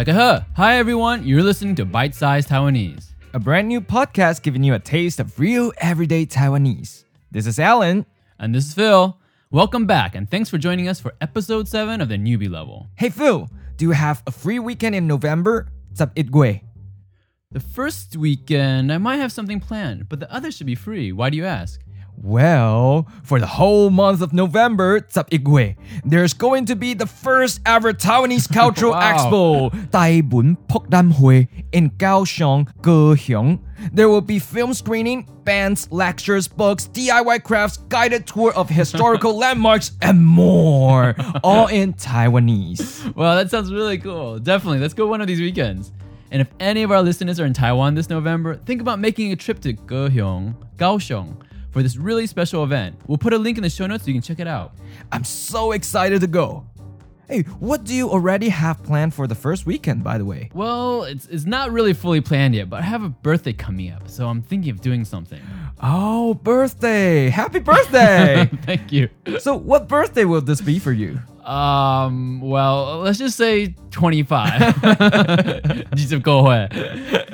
Takaha. Hi everyone, you're listening to Bite Size Taiwanese, a brand new podcast giving you a taste of real everyday Taiwanese. This is Alan. And this is Phil. Welcome back, and thanks for joining us for episode 7 of the newbie level. Hey Phil, do you have a free weekend in November? Sub Itgwe. The first weekend, I might have something planned, but the other should be free. Why do you ask? Well, for the whole month of November, gui, there's going to be the first ever Taiwanese Cultural Wow. Expo, Tai Bun Pok Dam Hui, in Kaohsiung, Kaohsiung. There will be film screening, bands, lectures, books, DIY crafts, guided tour of historical landmarks, and more, all in Taiwanese. Well, that sounds really cool. Definitely, let's go one of these weekends. And if any of our listeners are in Taiwan this November, think about making a trip to Kaohsiung, Kaohsiung for this really special event. We'll put a link in the show notes so you can check it out. I'm so excited to go. Hey, what do you already have planned for the first weekend, by the way? Well, it's, it's not really fully planned yet, but I have a birthday coming up, so I'm thinking of doing something. Oh, birthday! Happy birthday! Thank you. so, what birthday will this be for you? Um, well, let's just say 25. 20够会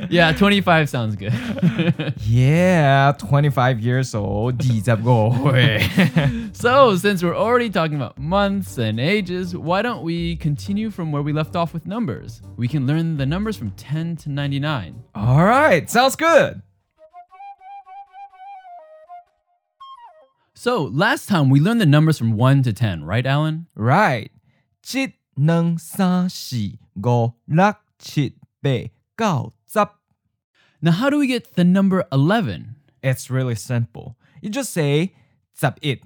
yeah, 25 sounds good. Yeah, 25 years old, 20个会 so, since we're already talking about months and ages, why don't we continue from where we left off with numbers? We can learn the numbers from 10 to 99. All right, sounds good. So, last time we learned the numbers from 1 to 10, right, Alan? Right. 一、两、三、四、五、六、七、八、九、十 now, how do we get the number 11? It's really simple. You just say zap it,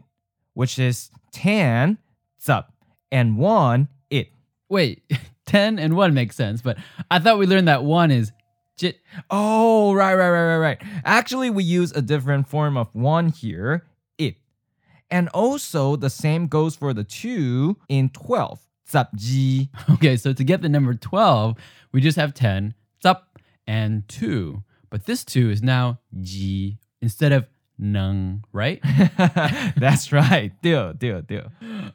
which is 10 zap and 1 it. Wait, 10 and 1 makes sense, but I thought we learned that 1 is jit. Oh, right, right, right, right, right. Actually, we use a different form of 1 here, it. And also, the same goes for the 2 in 12, zap ji. Okay, so to get the number 12, we just have 10, zap, and 2. But this 2 is now ji instead of nung, right? That's right. Deal, deal, deal.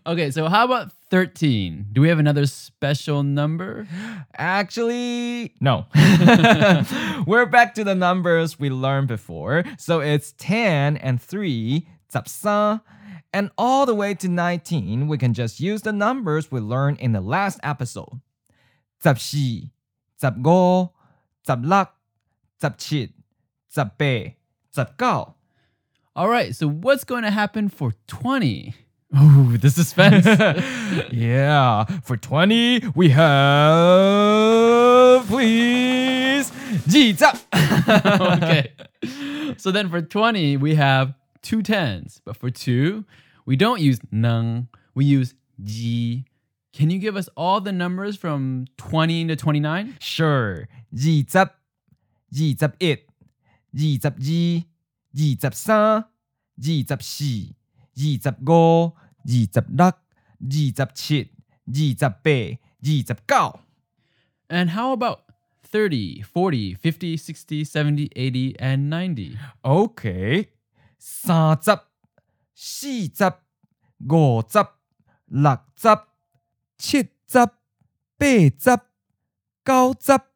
okay, so how about 13? Do we have another special number? Actually, no. We're back to the numbers we learned before. So it's 10 and 3, zapsa. And all the way to 19, we can just use the numbers we learned in the last episode. Zapshi, zapgo, zaplak, zapchit, zapbe, zapgao. All right, so what's going to happen for 20? Ooh, the suspense. yeah, for 20, we have, please, ji zap. okay. So then for 20, we have two tens. But for two, we don't use nung, we use ji. Can you give us all the numbers from 20 to 29? Sure. 二十、二十一、二十二、二十三、二十四、二十五、二十六、二十七、二十八、二十九。 And how about 30, 40, 50, 60, 70, 80, and 90? OK，三十、四十、五十、六十、七十、八十、九十。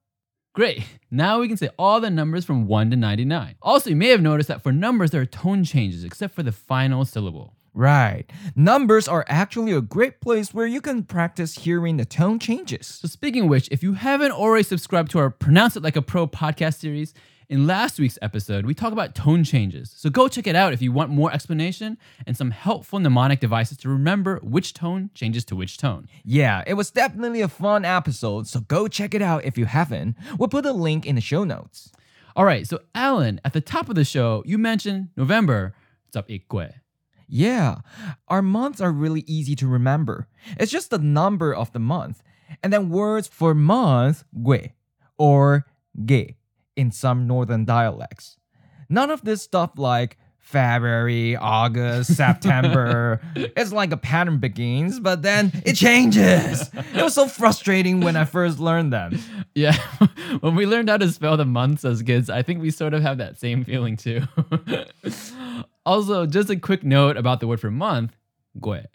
Great. Now we can say all the numbers from 1 to 99. Also, you may have noticed that for numbers, there are tone changes except for the final syllable. Right. Numbers are actually a great place where you can practice hearing the tone changes. So, speaking of which, if you haven't already subscribed to our Pronounce It Like a Pro podcast series, in last week's episode, we talk about tone changes. So, go check it out if you want more explanation and some helpful mnemonic devices to remember which tone changes to which tone. Yeah, it was definitely a fun episode, so go check it out if you haven't. We'll put a link in the show notes. All right, so Alan, at the top of the show, you mentioned November. Zap ikwe. Yeah, our months are really easy to remember. It's just the number of the month, and then words for month, gui, or ge in some northern dialects. None of this stuff like February, August, September. it's like a pattern begins, but then it changes. It was so frustrating when I first learned them. Yeah, when we learned how to spell the months as kids, I think we sort of have that same feeling too. also, just a quick note about the word for month, gui.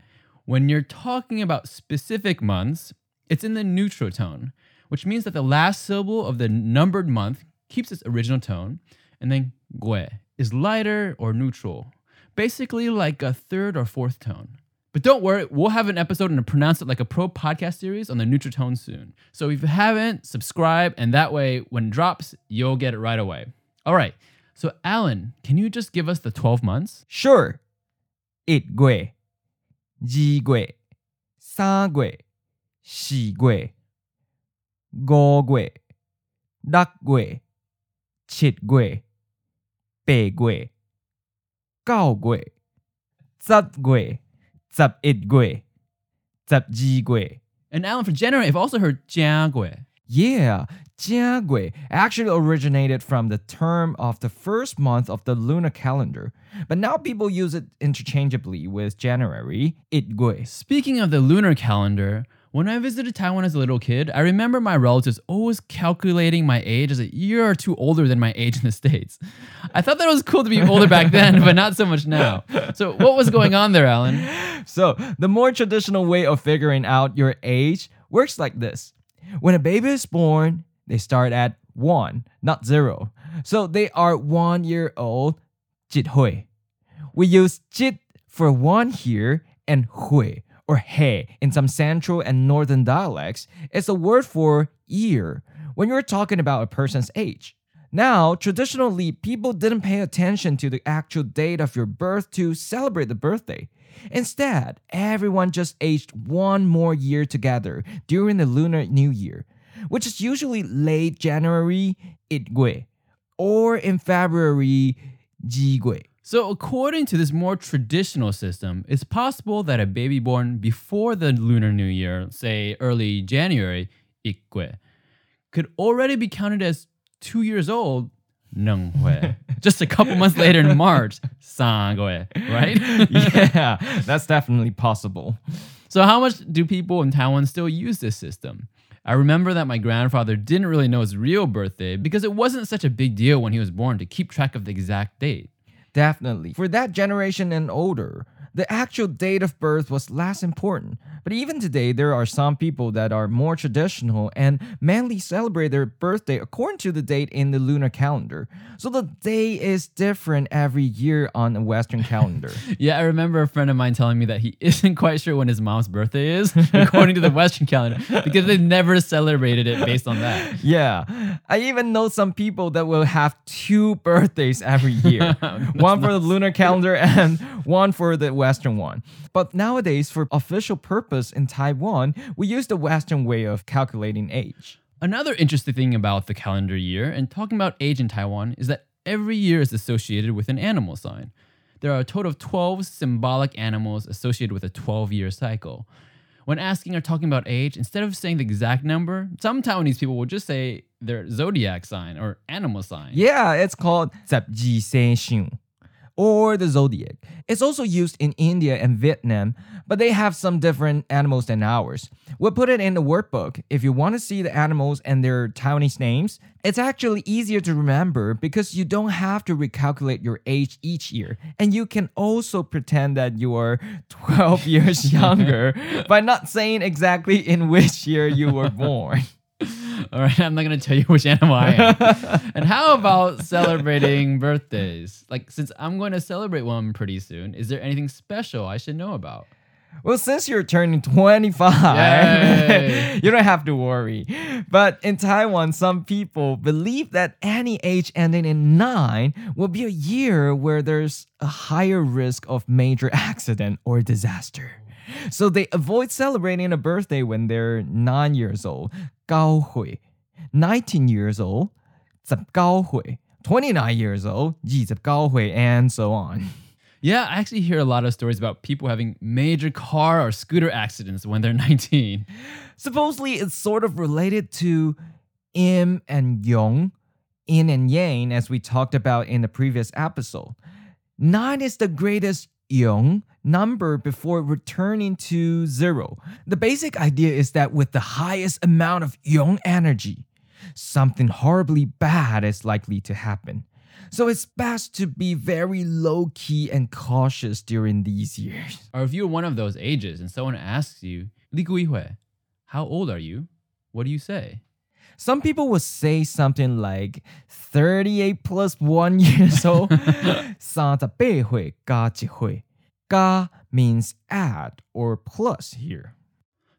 When you're talking about specific months, it's in the neutral tone. which means that the last syllable of the numbered month keeps its original tone, and then gue is lighter or neutral, basically like a third or fourth tone. But don't worry, we'll have an episode the Pronounce It Like a Pro podcast series on the neutral tone soon. So if you haven't, subscribe, and that way, when it drops, you'll get it right away. All right, so Alan, can you just give us the 12 months? Sure. It gue, ji gue, sa gue, shi gue, go gue, dak gue, chit gue, pe gue, gao gue, zap gue, zap it gue, zap ji gue. And Alan, for January, I've also heard jia gue. Yeah, Jiagui actually originated from the term of the first month of the lunar calendar, but now people use it interchangeably with January, Itgui. Speaking of the lunar calendar, when I visited Taiwan as a little kid, I remember my relatives always calculating my age as a year or two older than my age in the States. I thought that was cool to be older back then, but not so much now. So, what was going on there, Alan? So, the more traditional way of figuring out your age works like this. When a baby is born, they start at 1, not 0. So they are 1 year old, jit hui. We use jit for 1 here and hui or he in some central and northern dialects. It's a word for year when you're talking about a person's age. Now, traditionally, people didn't pay attention to the actual date of your birth to celebrate the birthday. Instead, everyone just aged one more year together during the Lunar New Year, which is usually late January, Itgui, or in February, Jigui. So, according to this more traditional system, it's possible that a baby born before the Lunar New Year, say early January, Ikwe, could already be counted as two years old, Nenghui. Just a couple months later in March, Sangwe, right? yeah, that's definitely possible. So, how much do people in Taiwan still use this system? I remember that my grandfather didn't really know his real birthday because it wasn't such a big deal when he was born to keep track of the exact date. Definitely. For that generation and older, the actual date of birth was less important. But even today, there are some people that are more traditional and mainly celebrate their birthday according to the date in the lunar calendar. So the day is different every year on a Western calendar. Yeah, I remember a friend of mine telling me that he isn't quite sure when his mom's birthday is, according to the Western calendar, because they've never celebrated it based on that. yeah. I even know some people that will have two birthdays every year one for the lunar calendar and one for the Western one. But nowadays, for official purpose in Taiwan, we use the Western way of calculating age. Another interesting thing about the calendar year and talking about age in Taiwan is that every year is associated with an animal sign. There are a total of 12 symbolic animals associated with a 12 year cycle. When asking or talking about age, instead of saying the exact number, some Taiwanese people will just say their zodiac sign or animal sign. Yeah, it's called Zapji Seishun or the zodiac. It's also used in India and Vietnam, but they have some different animals than ours. We'll put it in the workbook. If you want to see the animals and their Taiwanese names, it's actually easier to remember because you don't have to recalculate your age each year. And you can also pretend that you are 12 years younger by not saying exactly in which year you were born. All right, I'm not gonna tell you which animal I am. and how about celebrating birthdays? Like, since I'm going to celebrate one pretty soon, is there anything special I should know about? Well, since you're turning 25, you don't have to worry. But in Taiwan, some people believe that any age ending in 9 will be a year where there's a higher risk of major accident or disaster. So they avoid celebrating a birthday when they're 9 years old, 高会, 19 years old, 十高会, 29 years old, 二十高会, and so on. Yeah, I actually hear a lot of stories about people having major car or scooter accidents when they're 19. Supposedly, it's sort of related to im and yong, yin and yang, as we talked about in the previous episode. Nine is the greatest yong number before returning to zero. The basic idea is that with the highest amount of yong energy, something horribly bad is likely to happen. So it's best to be very low key and cautious during these years. Or if you're one of those ages and someone asks you, Li Gui Hui, how old are you? What do you say? Some people would say something like 38 plus 1 years old. 三十八岁加一岁. Ga means add or plus here.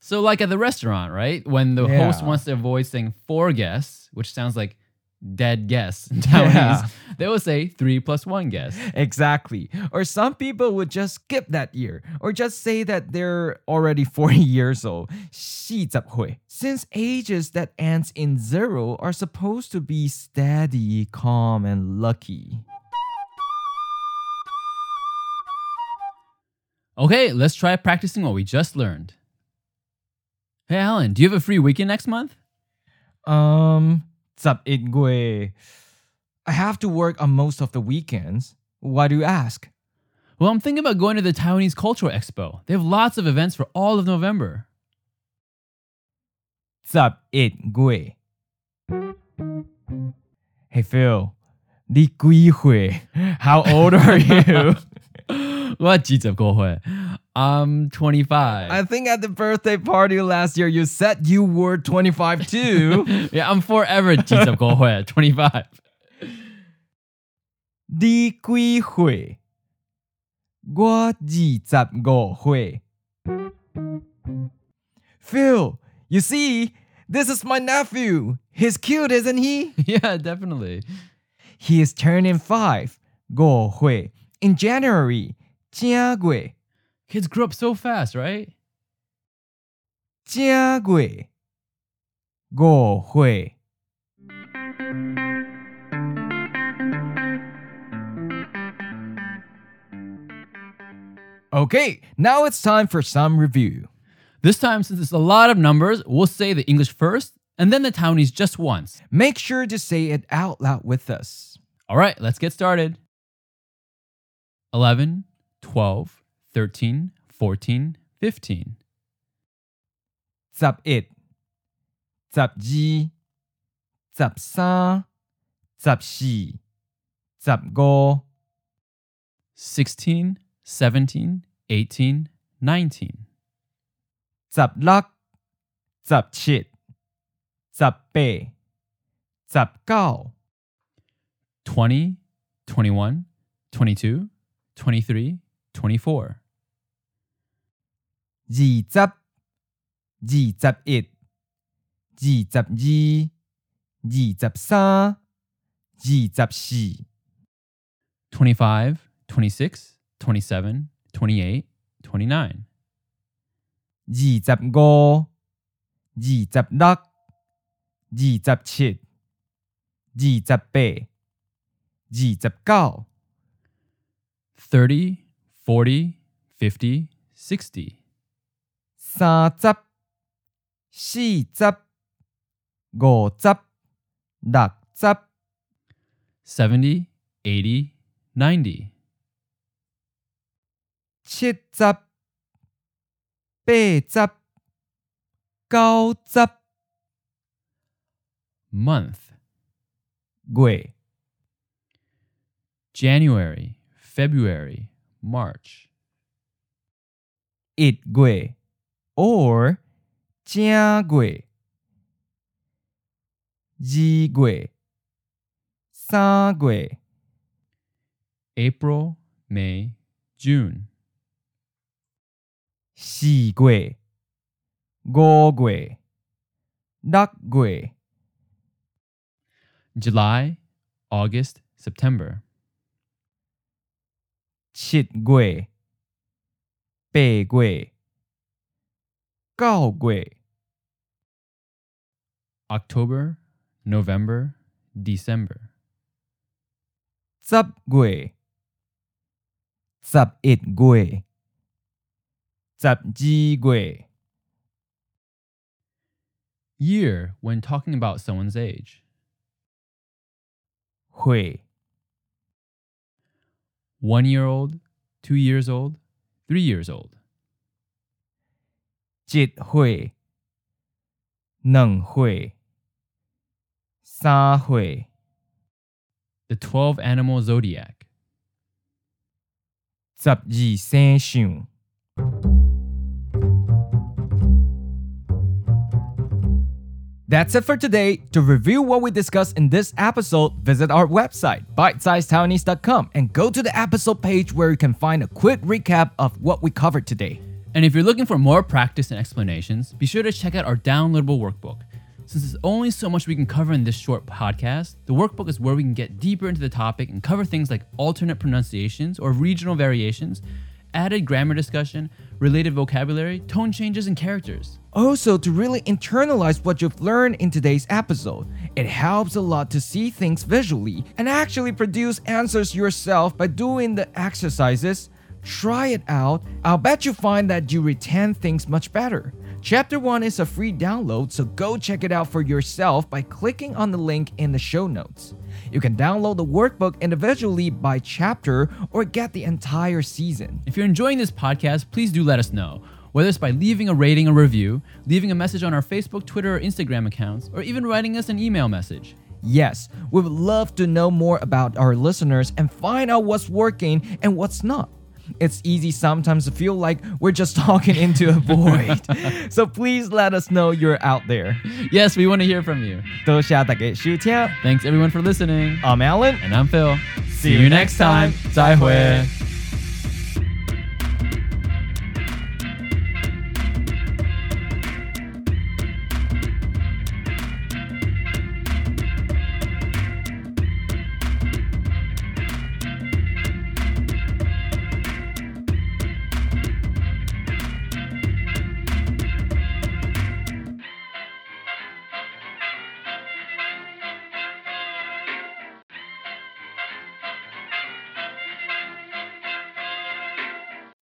So, like at the restaurant, right? When the host Yeah. wants to avoid saying four guests, which sounds like dead guests in Taiwanese, Yeah. they will say three plus one guest. Exactly. Or some people would just skip that year or just say that they're already 40 years old. 四十岁. Since ages that ends in zero are supposed to be steady, calm, and lucky. Okay, let's try practicing what we just learned. Hey, Alan, do you have a free weekend next month? Um, sub it gue. I have to work on most of the weekends. Why do you ask? Well, I'm thinking about going to the Taiwanese Cultural Expo. They have lots of events for all of November. Sub it gue. Hey Phil, Li Gui Hui, how old are you? what Jeets, of. I'm 25. I think at the birthday party last year, you said you were 25 too. yeah, I'm forever Jeets, 25. Di kui Hui. Guo Ji Go Hui. Phil, you see, this is my nephew. He's cute, isn't he? yeah, definitely. He is turning five, Go Hui, in January. Jiagui. Kids grow up so fast, right? Jiagui. Go Hui. Okay, now it's time for some review. This time, since it's a lot of numbers, we'll say the English first and then the Taiwanese just once. Make sure to say it out loud with us. All right, let's get started. 11 12, 13, 14, 15. 十一、十二、十三、十四、十五、 16, 17, 18, 19. 十六、十七、十八、十九、 20, 21, 22, 23, 24. 二十、二十一、二十二、二十三、二十四、 25, 26, 27, 28, 29. 二十五、二十六、二十七、二十八、二十九、 30, 40, 50, 60. 三十、四十、五十、六十、 70, 80, 90. 七十、八十、九十、 Month. 月、 January, February, March. It gui or jia gui. Ji gui. Sa gui. April, May, June. Xi gui. Go gui. Duck gui. July, August, September. 七月、八月、九月、 October, November, December. 十月、十一月、十二月、 Year when talking about someone's age. 月、 One year old, two years old, three years old. 一岁、两岁、三岁、 The 12 animal zodiac. 十二生肖。 That's it for today. To review what we discussed in this episode, visit our website, bitesizedtaiwanese.com, and go to the episode page where you can find a quick recap of what we covered today. And if you're looking for more practice and explanations, be sure to check out our downloadable workbook. Since there's only so much we can cover in this short podcast, the workbook is where we can get deeper into the topic and cover things like alternate pronunciations or regional variations, added grammar discussion, related vocabulary, tone changes, and characters. Also, to really internalize what you've learned in today's episode, it helps a lot to see things visually and actually produce answers yourself by doing the exercises. Try it out. I'll bet you find that you retain things much better. Chapter 1 is a free download, so go check it out for yourself by clicking on the link in the show notes. You can download the workbook individually by chapter or get the entire season. If you're enjoying this podcast, please do let us know, whether it's by leaving a rating or review, leaving a message on our Facebook, Twitter, or Instagram accounts, or even writing us an email message. Yes, we would love to know more about our listeners and find out what's working and what's not It's easy sometimes to feel like we're just talking into a void. so please let us know you're out there. Yes, we want to hear from you. 多谢大家收听 Thanks everyone for listening. I'm Alan. And I'm Phil. See you next time. 再会。